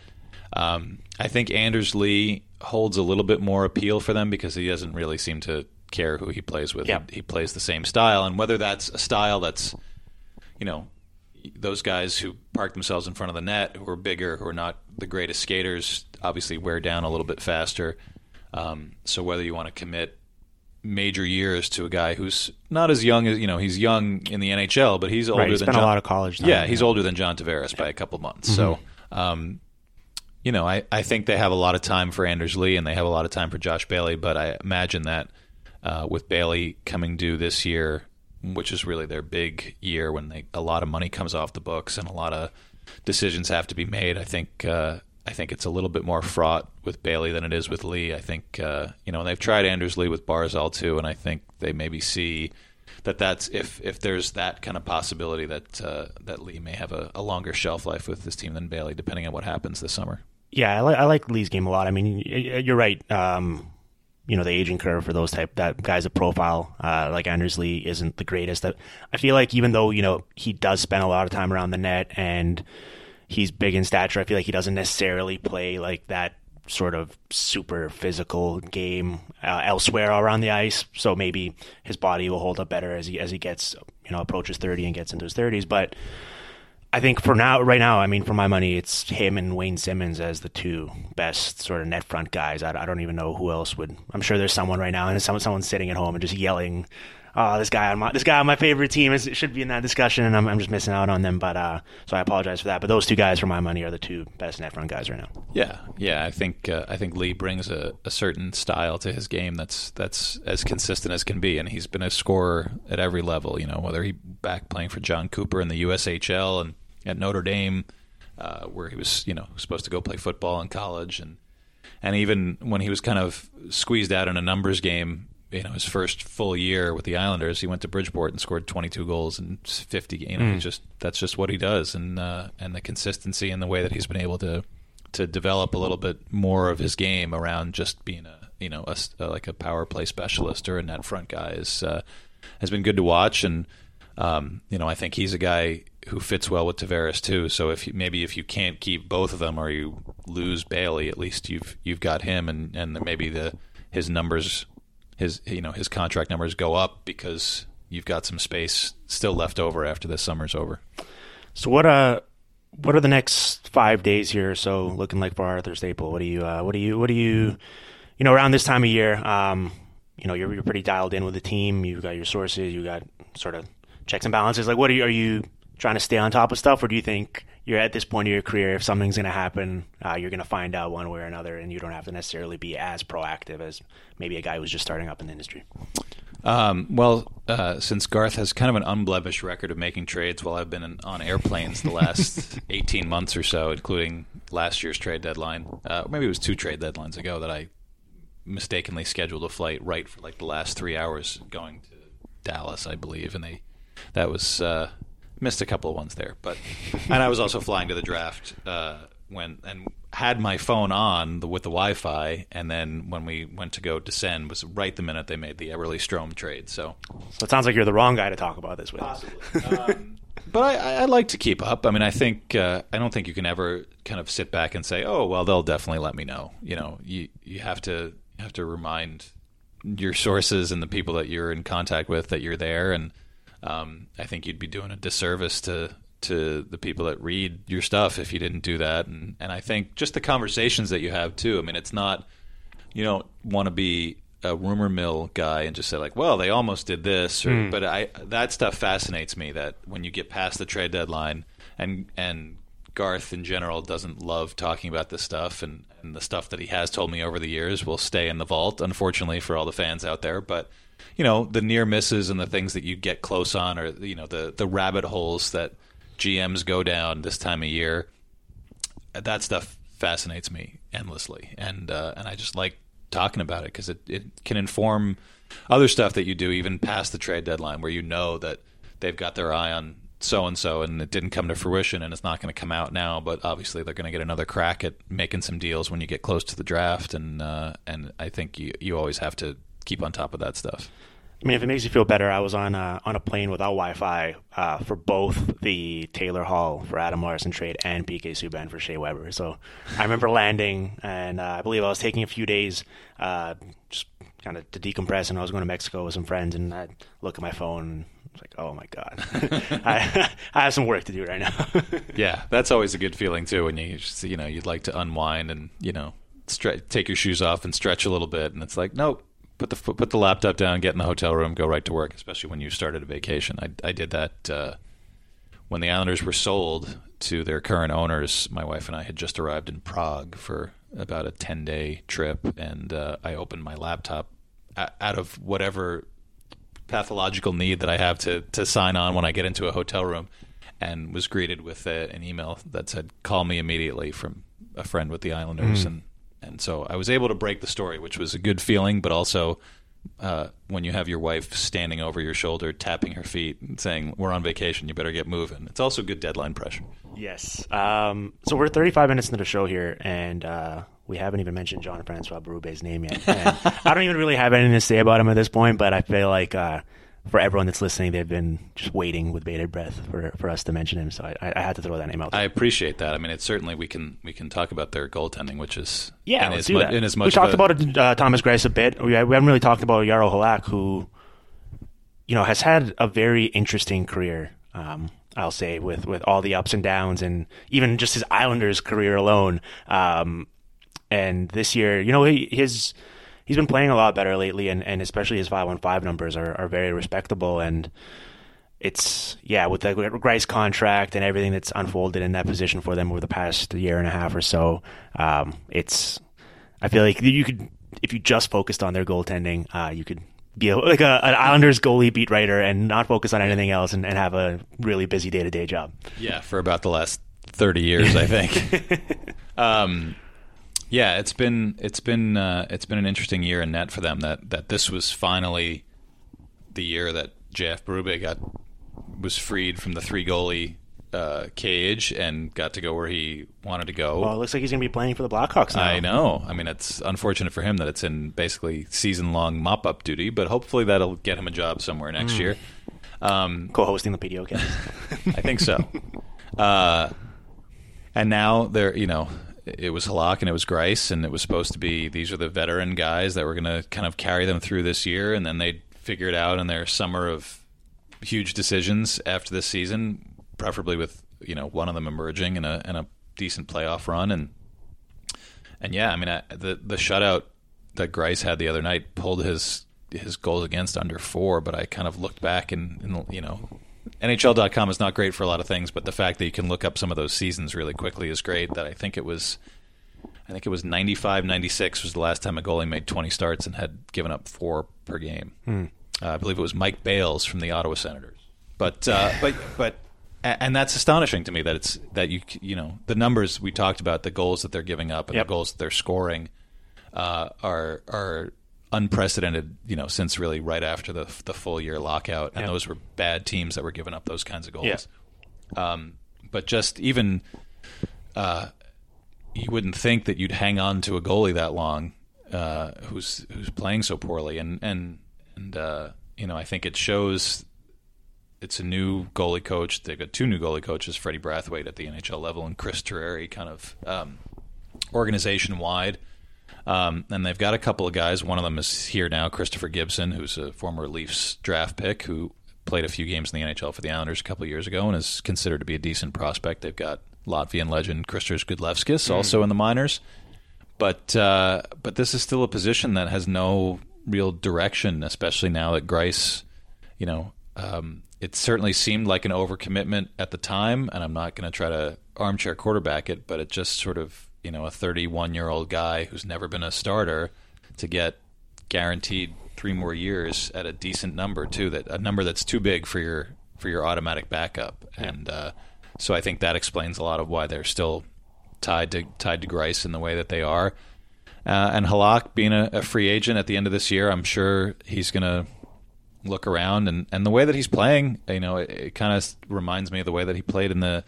Um, I think Anders Lee holds a little bit more appeal for them because he doesn't really seem to care who he plays with. Yep. He, he plays the same style, and whether that's a style that's, you know, those guys who park themselves in front of the net, who are bigger, who are not the greatest skaters, obviously wear down a little bit faster. Um, so whether you want to commit major years to a guy who's not as young as you know, he's young in the NHL, but he's older Right, he than spent a John- lot of college time, Yeah, he's yeah. Mm-hmm. older than John Tavares by a couple months. So, um, you know, I, I think they have a lot of time for Anders Lee and they have a lot of time for Josh Bailey, but I imagine that uh, with Bailey coming due this year, which is really their big year when they a lot of money comes off the books and a lot of decisions have to be made. I think uh, I think it's a little bit more fraught with Bailey than it is with Lee. I think uh, you know and they've tried Anders Lee with Barzal too, and I think they maybe see that that's if if there's that kind of possibility that uh, that Lee may have a, a longer shelf life with this team than Bailey, depending on what happens this summer. Yeah, I, li- I like Lee's game a lot. I mean, you're right. Um, you know, the aging curve for those type that guys a profile uh, like Anders Lee isn't the greatest. I, I feel like even though you know he does spend a lot of time around the net and he's big in stature, I feel like he doesn't necessarily play like that sort of super physical game uh, elsewhere around the ice. So maybe his body will hold up better as he as he gets you know approaches thirty and gets into his thirties, but. I think for now, right now, I mean, for my money, it's him and Wayne Simmonds as the two best sort of net front guys. I, I don't even know who else would. I'm sure there's someone right now, and someone someone's sitting at home and just yelling, "Oh, this guy on my this guy on my favorite team is should be in that discussion," and I'm, I'm just missing out on them. But uh, so I apologize for that. But those two guys, for my money, are the two best net front guys right now. Yeah, yeah. I think uh, I think Lee brings a, a certain style to his game that's that's as consistent as can be, and he's been a scorer at every level. You know, whether he back playing for Jon Cooper in the USHL and at Notre Dame, uh, where he was you know supposed to go play football in college, and and even when he was kind of squeezed out in a numbers game. You know, his first full year with the Islanders, he went to Bridgeport and scored 22 goals in 50. You know, he's just that's just what he does, and uh, and the consistency and the way that he's been able to to develop a little bit more of his game around just being a you know a, uh, like a power play specialist or a net front guy is uh, has been good to watch. And um, you know I think he's a guy who fits well with Tavares too. So if you, maybe if you can't keep both of them or you lose Bailey at least you've you've got him and and maybe the his numbers his you know his contract numbers go up because you've got some space still left over after this summer's over. So what uh what are the next five days here so looking like for Arthur Staple? What do you uh, what do you what do you you know around this time of year? Um, you know you're you're pretty dialed in with the team. You've got your sources. You got sort of checks and balances. Like what are you are you trying to stay on top of stuff, or do you think you're at this point of your career? If something's going to happen, uh, you're going to find out one way or another, and you don't have to necessarily be as proactive as maybe a guy who's just starting up in the industry. Um, well, uh, since Garth has kind of an unblemished record of making trades while I've been in, on airplanes the last 18 months or so, including last year's trade deadline, uh, maybe it was two trade deadlines ago that I mistakenly scheduled a flight right for like the last three hours going to Dallas, I believe, and they that was uh, missed a couple of ones there, but and I was also flying to the draft uh, when and had my phone on the, with the Wi-Fi, and then when we went to go descend was right the minute they made the Eberle Strome trade. So, So it sounds like you're the wrong guy to talk about this with. um, but I, I, I like to keep up. I mean, I think uh, I don't think you can ever kind of sit back and say, "Oh, well, they'll definitely let me know." You know, you you have to you have to remind your sources and the people that you're in contact with that you're there, and um, I think you'd be doing a disservice to to the people that read your stuff if you didn't do that. And and I think just the conversations that you have too. I mean, it's not you don't want to be a rumor mill guy and just say like, well, they almost did this, or, but I that stuff fascinates me. That when you get past the trade deadline, and and Garth in general doesn't love talking about this stuff, and, and the stuff that he has told me over the years will stay in the vault, unfortunately for all the fans out there. But you know, the near misses and the things that you get close on, or you know, the the rabbit holes that GMs go down this time of year. That stuff fascinates me endlessly, and uh, and I just like talking about it because it, it can inform other stuff that you do even past the trade deadline, where you know that they've got their eye on so and so, and it didn't come to fruition, and it's not going to come out now. But obviously, they're going to get another crack at making some deals when you get close to the draft, and uh, and I think you you always have to keep on top of that stuff. I mean, if it makes you feel better, I was on a, on a plane without Wi-Fi uh, for both the Taylor Hall for Adam Larsson trade and PK Subban for Shea Weber. So I remember landing, and uh, I believe I was taking a few days uh, just kind of to decompress, and I was going to Mexico with some friends, and I look at my phone. And I was like, oh my god, I, I have some work to do right now. yeah, that's always a good feeling too. When you you know you'd like to unwind and you know stre- take your shoes off and stretch a little bit, and it's like nope put the put the laptop down, get in the hotel room, go right to work. Especially when you started a vacation. I I did that uh, when the Islanders were sold to their current owners. My wife and I had just arrived in Prague for about a ten day trip, and uh, I opened my laptop out of whatever pathological need that I have to to sign on when I get into a hotel room, and was greeted with a, an email that said "Call me immediately" from a friend with the Islanders, mm. and and so I was able to break the story, which was a good feeling, but also uh, when you have your wife standing over your shoulder, tapping her feet, and saying, "We're on vacation. You better get moving." It's also good deadline pressure. Yes. Um, so we're 35 minutes into the show here, and uh, we haven't even mentioned Jean Francois Berube's name yet. And I don't even really have anything to say about him at this point, but I feel like uh, for everyone that's listening, they've been just waiting with bated breath for, for us to mention him. So I, I had to throw that name out. There. I appreciate that. I mean, it's certainly we can we can talk about their goaltending, which is yeah, let's do mu- that. In as much we talked a, about uh, Thomas Greiss a bit. We, we haven't really talked about Jaro Halak, who you know has had a very interesting career. Um, I'll say with with all the ups and downs, and even just his Islanders career alone. Um, and this year, you know, he, his he's been playing a lot better lately, and, and especially his five one five numbers are, are very respectable. And it's yeah, with the Greiss contract and everything that's unfolded in that position for them over the past year and a half or so, um, it's I feel like you could if you just focused on their goaltending, uh, you could be a, like a, an Islanders goalie beat writer and not focus on anything else and, and have a really busy day to day job. Yeah, for about the last thirty years, I think. um, yeah, it's been it's been uh, it's been an interesting year in net for them. That that this was finally the year that JF Berube got was freed from the three goalie uh, cage and got to go where he wanted to go. Well, it looks like he's going to be playing for the Blackhawks now. I know. I mean, it's unfortunate for him that it's in basically season long mop up duty, but hopefully that'll get him a job somewhere next mm. year. Um, Co-hosting the PDO cast. I think so. Uh, and now they're you know it was Halak and it was Greiss, and it was supposed to be these are the veteran guys that were going to kind of carry them through this year, and then they'd figure it out in their summer of huge decisions after this season, preferably with you know one of them emerging in a in a decent playoff run, and and yeah, I mean I, the the shutout that Greiss had the other night pulled his his goals against under four, but I kind of looked back and, and you know NHL.com is not great for a lot of things, but the fact that you can look up some of those seasons really quickly is great. That I think it was, I think it was 95, 96 was the last time a goalie made 20 starts and had given up four per game. Hmm. Uh, I believe it was Mike Bales from the Ottawa Senators. But uh, but but and that's astonishing to me that it's that you you know the numbers we talked about the goals that they're giving up and yep. the goals that they're scoring uh, are are unprecedented, you know, since really right after the the full year lockout, and yeah. those were bad teams that were giving up those kinds of goals. Yeah. Um, but just even, uh, you wouldn't think that you'd hang on to a goalie that long, uh, who's who's playing so poorly, and and and uh, you know, I think it shows. It's a new goalie coach. They've got two new goalie coaches, Freddie Brathwaite at the NHL level, and Chris Terreri, kind of um, organization wide Um, and they've got a couple of guys. One of them is here now, Christopher Gibson, who's a former Leafs draft pick who played a few games in the NHL for the Islanders a couple of years ago and is considered to be a decent prospect. They've got Latvian legend Kristers Gudlevskis also in the minors. But uh, but this is still a position that has no real direction, especially now that Greiss, you know, um, it certainly seemed like an overcommitment at the time, and I'm not going to try to armchair quarterback it, but it just sort of, you know, a 31 year old guy who's never been a starter to get guaranteed three more years at a decent number too, that a number that's too big for your for your automatic backup, and uh, so I think that explains a lot of why they're still tied to tied to Greiss in the way that they are. Uh, and Halak being a, a, free agent at the end of this year, I'm sure he's going to look around and, and the way that he's playing, you know, it, it kind of reminds me of the way that he played in the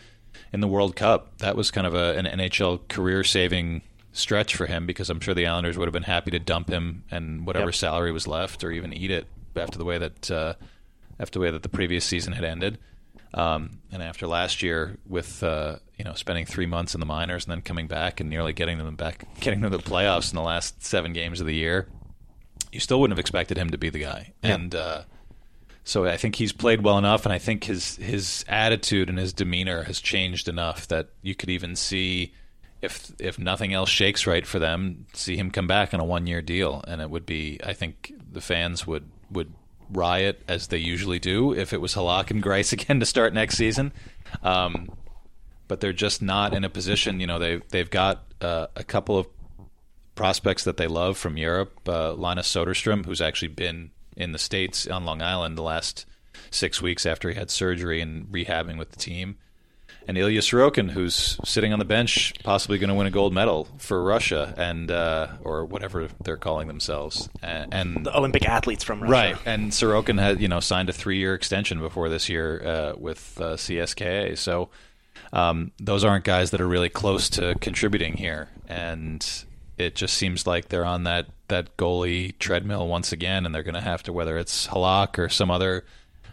in the World Cup. That was kind of a, an NHL career saving stretch for him because I'm sure the Islanders would have been happy to dump him and whatever yep. salary was left, or even eat it after the way that uh, after the way that the previous season had ended. Um, and after last year, with uh, you know spending three months in the minors and then coming back and nearly getting them back, getting them to the playoffs in the last seven games of the year, you still wouldn't have expected him to be the guy. And uh, so I think he's played well enough, and I think his his attitude and his demeanor has changed enough that you could even see if if nothing else shakes right for them, see him come back on a one year deal, and it would be I think the fans would would riot as they usually do if it was Halak and Greiss again to start next season. Um, but they're just not in a position. You know, they they've got uh, a couple of prospects that they love from Europe. Uh, Linus Soderstrom, who's actually been in the states on Long Island the last six weeks after he had surgery and rehabbing with the team and Ilya Sorokin, who's sitting on the bench, possibly going to win a gold medal for Russia and uh, or whatever they're calling themselves, and, and, the Olympic athletes from Russia. Right, and Sorokin had you know signed a three-year extension before this year uh, with uh, CSKA, so um, those aren't guys that are really close to contributing here, and it just seems like they're on that that goalie treadmill once again, and they're going to have to whether it's Halak or some other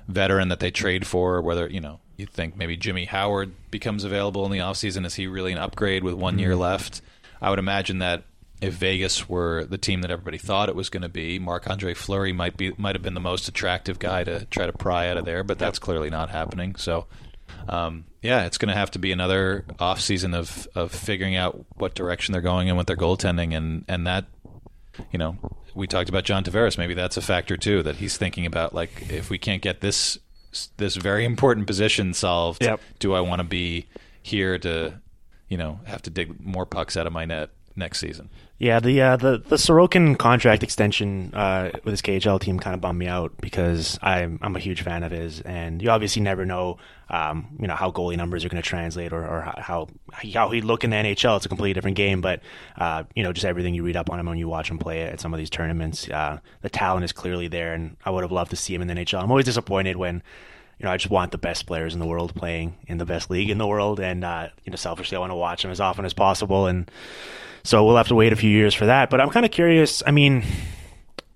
veteran that they trade for, whether you know you think maybe Jimmy Howard becomes available in the offseason. Is he really an upgrade with one year mm-hmm. left? I would imagine that if Vegas were the team that everybody thought it was going to be, Marc Andre Fleury might be might have been the most attractive guy to try to pry out of there, but that's clearly not happening. So, um, yeah, it's going to have to be another off season of of figuring out what direction they're going in with their goaltending, and and that, you know, we talked about John Tavares. Maybe that's a factor too that he's thinking about. Like, if we can't get this this very important position solved. Yep. Do I want to be here to, you know, have to dig more pucks out of my net next season? Yeah, the uh, the the Sorokin contract extension uh, with his KHL team kind of bummed me out because I'm I'm a huge fan of his, and you obviously never know, um, you know, how goalie numbers are going to translate or, or how how he'd look in the NHL. It's a completely different game, but uh, you know, just everything you read up on him when you watch him play at some of these tournaments, uh, the talent is clearly there, and I would have loved to see him in the NHL. I'm always disappointed when you know, I just want the best players in the world playing in the best league in the world, and uh, you know, selfishly, I want to watch them as often as possible, and so we'll have to wait a few years for that. But I'm kind of curious. I mean,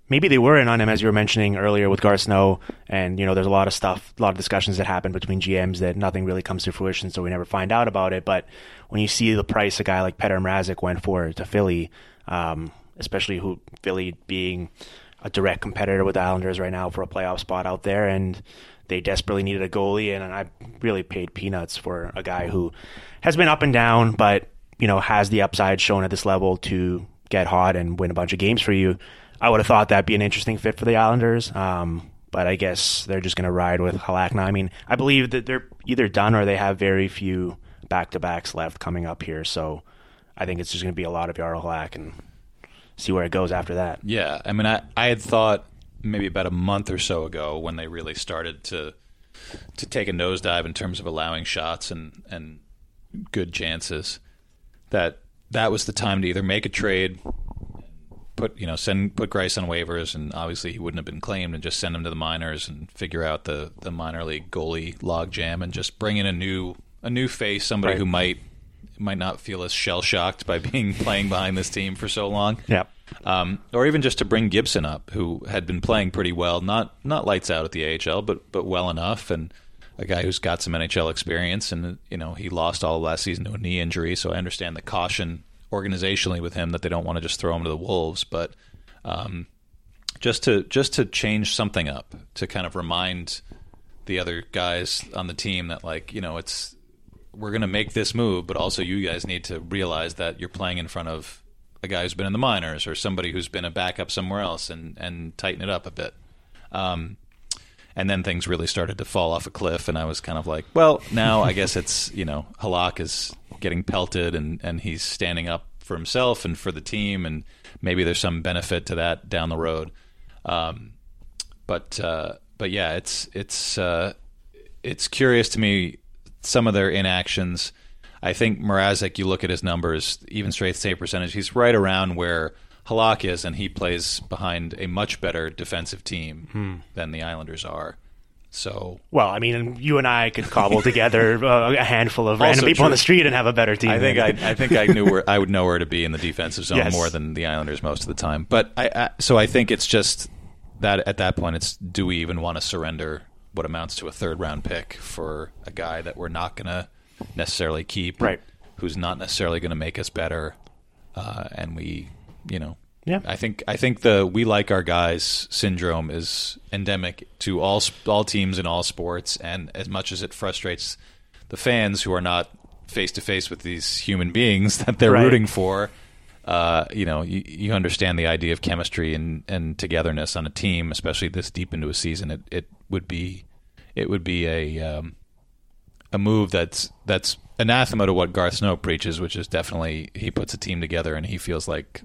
maybe they were in on him, as you were mentioning earlier with Garth Snow, and you know, there's a lot of stuff, a lot of discussions that happen between GMs that nothing really comes to fruition, so we never find out about it. But when you see the price a guy like Petr Mrazek went for to Philly, um, especially who Philly being a direct competitor with the Islanders right now for a playoff spot out there, and they desperately needed a goalie, and I really paid peanuts for a guy who has been up and down, but you know has the upside shown at this level to get hot and win a bunch of games for you. I would have thought that'd be an interesting fit for the Islanders, um, but I guess they're just going to ride with Halak now. I mean, I believe that they're either done or they have very few back to backs left coming up here, so I think it's just going to be a lot of Jaro Halak and see where it goes after that. Yeah, I mean, I I had thought maybe about a month or so ago when they really started to to take a nosedive in terms of allowing shots and and good chances that that was the time to either make a trade put you know send put Greiss on waivers and obviously he wouldn't have been claimed and just send him to the minors and figure out the the minor league goalie logjam and just bring in a new a new face somebody right. who might might not feel as shell shocked by being playing behind this team for so long. Yeah. Um, or even just to bring Gibson up, who had been playing pretty well, not not lights out at the AHL, but but well enough, and a guy who's got some NHL experience. And you know, he lost all last season to a knee injury, so I understand the caution organizationally with him that they don't want to just throw him to the wolves, but um, just to just to change something up to kind of remind the other guys on the team that like you know it's we're going to make this move, but also you guys need to realize that you're playing in front of a guy who's been in the minors or somebody who's been a backup somewhere else, and and tighten it up a bit. Um, and then things really started to fall off a cliff, and I was kind of like, well, now I guess it's you know Halak is getting pelted, and and he's standing up for himself and for the team, and maybe there's some benefit to that down the road. Um, but uh, but yeah, it's it's uh, it's curious to me some of their inactions. I think Mrazek, you look at his numbers, even straight save percentage, he's right around where Halak is, and he plays behind a much better defensive team Hmm. than the Islanders are. So Well, I mean, you and I could cobble together uh, a handful of random people on the street and have a better team. I think I, I think I knew where I would know where to be in the defensive zone Yes. more than the Islanders most of the time. But I, I so I think it's just that at that point it's do we even want to surrender what amounts to a third round pick for a guy that we're not going to necessarily keep, Right. Who's not necessarily going to make us better, uh, and we, you know, Yeah. I think I think the we like our guys syndrome is endemic to all all teams in all sports, and as much as it frustrates the fans who are not face to face with these human beings that they're Right. rooting for, uh, you know, you, you understand the idea of chemistry and, and togetherness on a team, especially this deep into a season. It it would be it would be a um, a move that's that's anathema to what Garth Snow preaches, which is definitely he puts a team together and he feels like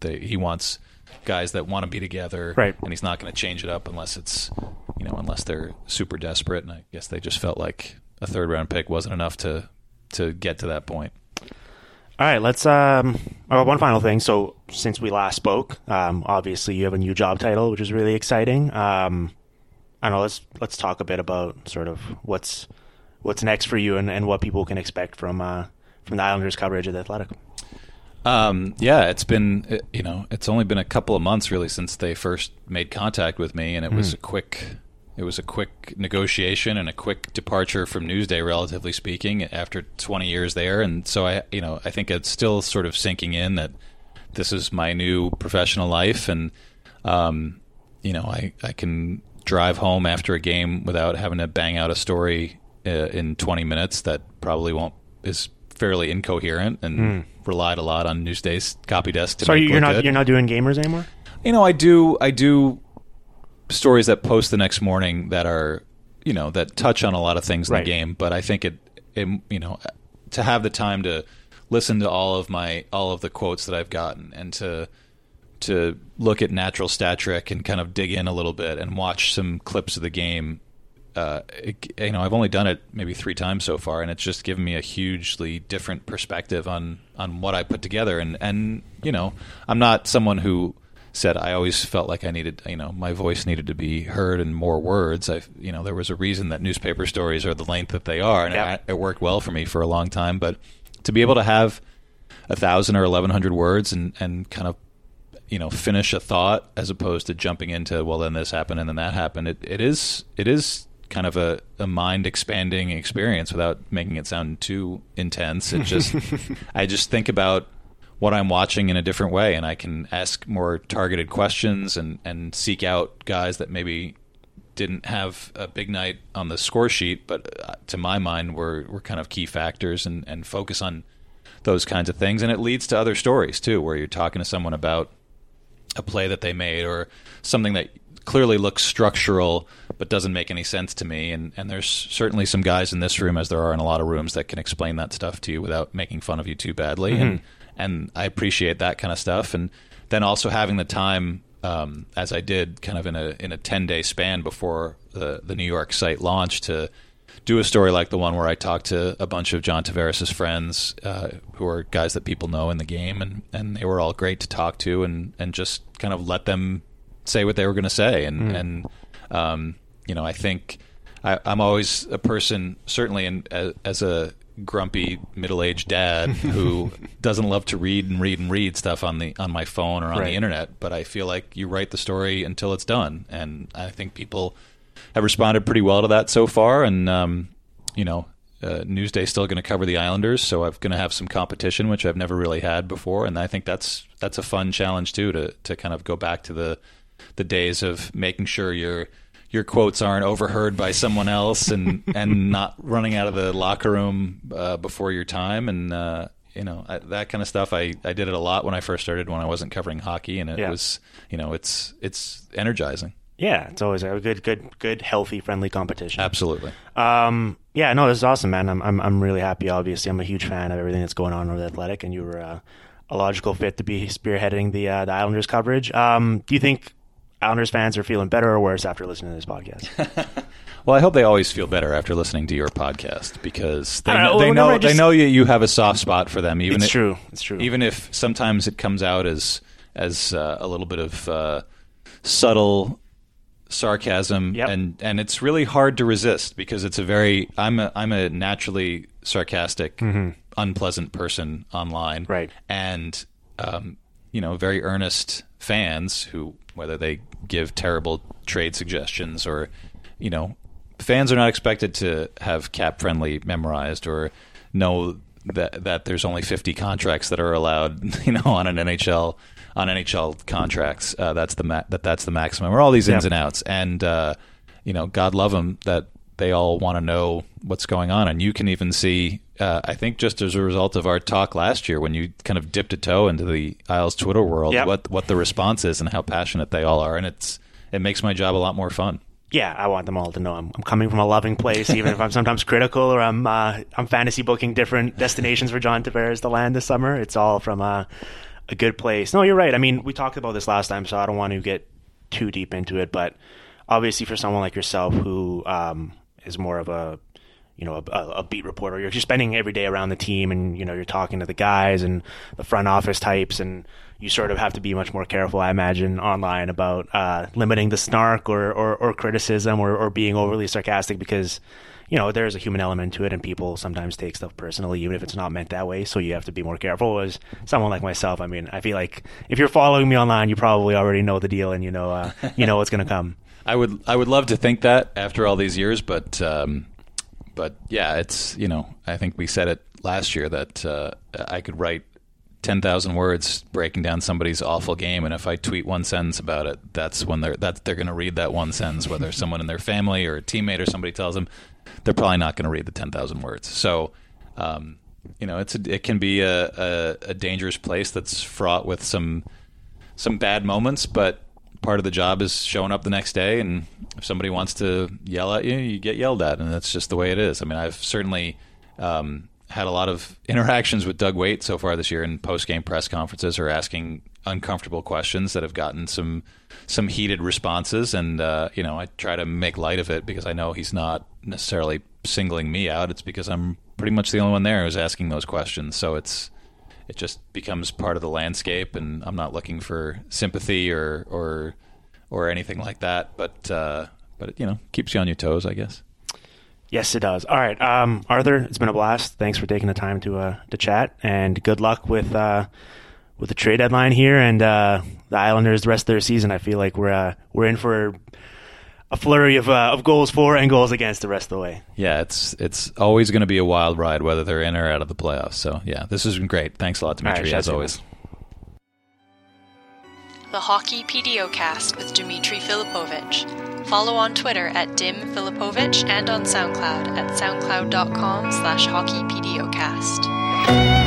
they, he wants guys that want to be together, Right. And he's not going to change it up unless it's you know unless they're super desperate. And I guess they just felt like a third round pick wasn't enough to to get to that point. All right, let's. Um, oh, one final thing. So, since we last spoke, um, obviously you have a new job title, which is really exciting. Um, I don't know. Let's let's talk a bit about sort of what's what's next for you and, and what people can expect from uh, from the Islanders coverage of the Athletic. Um, yeah, it's been uh, you know it's only been a couple of months really since they first made contact with me, and it was a quick it was a quick negotiation and a quick departure from Newsday, relatively speaking, after 20 years there. And so I you know I think it's still sort of sinking in that this is my new professional life, and um, you know I I can drive home after a game without having to bang out a story uh, in 20 minutes that probably won't is fairly incoherent and hmm. relied a lot on Newsday's copy desk to So make you're not good. you're not doing gamers anymore. You know, I do. I do stories that post the next morning that are, you know, that touch on a lot of things in Right. the game. But I think it, it, you know, to have the time to listen to all of my all of the quotes that I've gotten and to to look at natural stat trick and kind of dig in a little bit and watch some clips of the game. Uh, it, you know, I've only done it maybe three times so far, and it's just given me a hugely different perspective on on what I put together. And and you know, I'm not someone who said I always felt like I needed, you know, my voice needed to be heard in more words. I, you know, there was a reason that newspaper stories are the length that they are, and Yeah. it, it worked well for me for a long time. But to be able to have a thousand or eleven hundred words and and kind of you know finish a thought as opposed to jumping into well then this happened and then that happened it, it is it is kind of a, a mind expanding experience without making it sound too intense. It just i just think about what i'm watching in a different way and i can ask more targeted questions and and seek out guys that maybe didn't have a big night on the score sheet but uh, to my mind were were kind of key factors and and focus on those kinds of things. And it leads to other stories too where you're talking to someone about a play that they made or something that clearly looks structural but doesn't make any sense to me. And and there's certainly some guys in this room as there are in a lot of rooms that can explain that stuff to you without making fun of you too badly. And and I appreciate that kind of stuff. And then also having the time um, as I did kind of in a in a 10 day span before the the New York site launched to do a story like the one where I talked to a bunch of John Tavares' friends, uh, who are guys that people know in the game, and, and they were all great to talk to, and, and just kind of let them say what they were going to say, and and um, you know I think I, I'm always a person, certainly in, as, as a grumpy middle-aged dad who doesn't love to read and read and read stuff on the on my phone or on Right. the internet, but I feel like you write the story until it's done, and I think people have responded pretty well to that so far. And um, you know, uh, Newsday still going to cover the Islanders, so I'm going to have some competition, which I've never really had before, and I think that's that's a fun challenge too to to kind of go back to the the days of making sure your your quotes aren't overheard by someone else and and not running out of the locker room uh, before your time and. Uh, you know I, that kind of stuff. I, I did it a lot when I first started when I wasn't covering hockey, and it Yeah. was you know it's it's energizing. Yeah, it's always a good, good, good, healthy, friendly competition. Absolutely. Um, yeah, no, this is awesome, man. I'm, I'm, I'm really happy. Obviously, I'm a huge fan of everything that's going on with Athletic, and you were uh, a logical fit to be spearheading the uh, the Islanders coverage. Um, do you think Islanders fans are feeling better or worse after listening to this podcast? Well, I hope they always feel better after listening to your podcast because they know, know, they know just- they know you, you have a soft spot for them. Even it's if, true. It's true. Even if sometimes it comes out as as uh, a little bit of uh, subtle sarcasm, Yep. and and it's really hard to resist because it's a very I'm a I'm a naturally sarcastic, unpleasant person online, Mm-hmm. Right. And um, you know, very earnest fans who whether they give terrible trade suggestions or you know fans are not expected to have cap friendly memorized or know that that there's only 50 contracts that are allowed you know on an NHL on NHL contracts uh, that's the ma- that that's the maximum or all these ins Yeah. and outs and uh, you know God love them that they all want to know what's going on and you can even see uh, I think just as a result of our talk last year when you kind of dipped a toe into the Isles Twitter world Yep. what what the response is and how passionate they all are and it's it makes my job a lot more fun yeah, I want them all to know I'm, I'm coming from a loving place, even if I'm sometimes critical or I'm uh, I'm fantasy booking different destinations for John Tavares to land this summer. It's all from uh, a good place. No, you're right. I mean, we talked about this last time, so I don't want to get too deep into it. But obviously, for someone like yourself who um, is more of a you know a, a beat reporter, you're spending every day around the team, and you know you're talking to the guys and the front office types, and you sort of have to be much more careful, I imagine, online about uh, limiting the snark or, or, or criticism or, or being overly sarcastic because, you know, there's a human element to it and people sometimes take stuff personally, even if it's not meant that way. So you have to be more careful. As someone like myself, I mean, I feel like if you're following me online, you probably already know the deal and you know, uh, you know what's going to come. I would I would love to think that after all these years, but um, but yeah, it's you know I think we said it last year that uh, I could write ten thousand words breaking down somebody's awful game, and if I tweet one sentence about it, that's when they're that they're going to read that one sentence, whether someone in their family or a teammate or somebody tells them, they're probably not going to read the ten thousand words. So. Um, you know, it's a, it can be a, a, a dangerous place that's fraught with some some bad moments, but part of the job is showing up the next day and if somebody wants to yell at you you get yelled at and that's just the way it is. I mean i've certainly um, had a lot of interactions with doug weight so far this year in post-game press conferences or asking uncomfortable questions that have gotten some some heated responses. And uh, you know i try to make light of it because i know he's not necessarily singling me out. It's because i'm pretty much the only one there who's asking those questions. So it's it just becomes part of the landscape and I'm not looking for sympathy or or or anything like that but uh, but it, you know keeps you on your toes I guess Yes, it does. All right, um, Arthur, it's been a blast. Thanks for taking the time to uh, to chat, and good luck with uh, with the trade deadline here and uh, the Islanders the rest of their season. I feel like we're uh, we're in for a flurry of uh, of goals for and goals against the rest of the way. yeah it's it's always going to be a wild ride whether they're in or out of the playoffs so yeah this has been great thanks a lot All right, Dmitry chat as always The Hockey PDOcast with Dmitry Filipovich. Follow on Twitter at Dim Filipovich and on SoundCloud at soundcloud.com slash hockeypdocast.